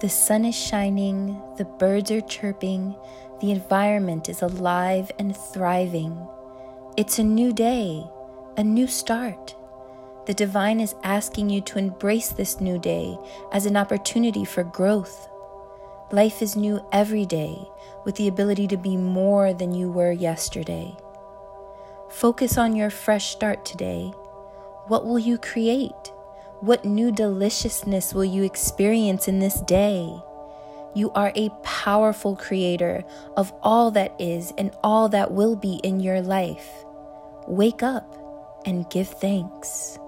The sun is shining, the birds are chirping, the environment is alive and thriving. It's a new day, a new start. The divine is asking you to embrace this new day as an opportunity for growth. Life is new every day with the ability to be more than you were yesterday. Focus on your fresh start today. What will you create? What new deliciousness will you experience in this day? You are a powerful creator of all that is and all that will be in your life. Wake up and give thanks.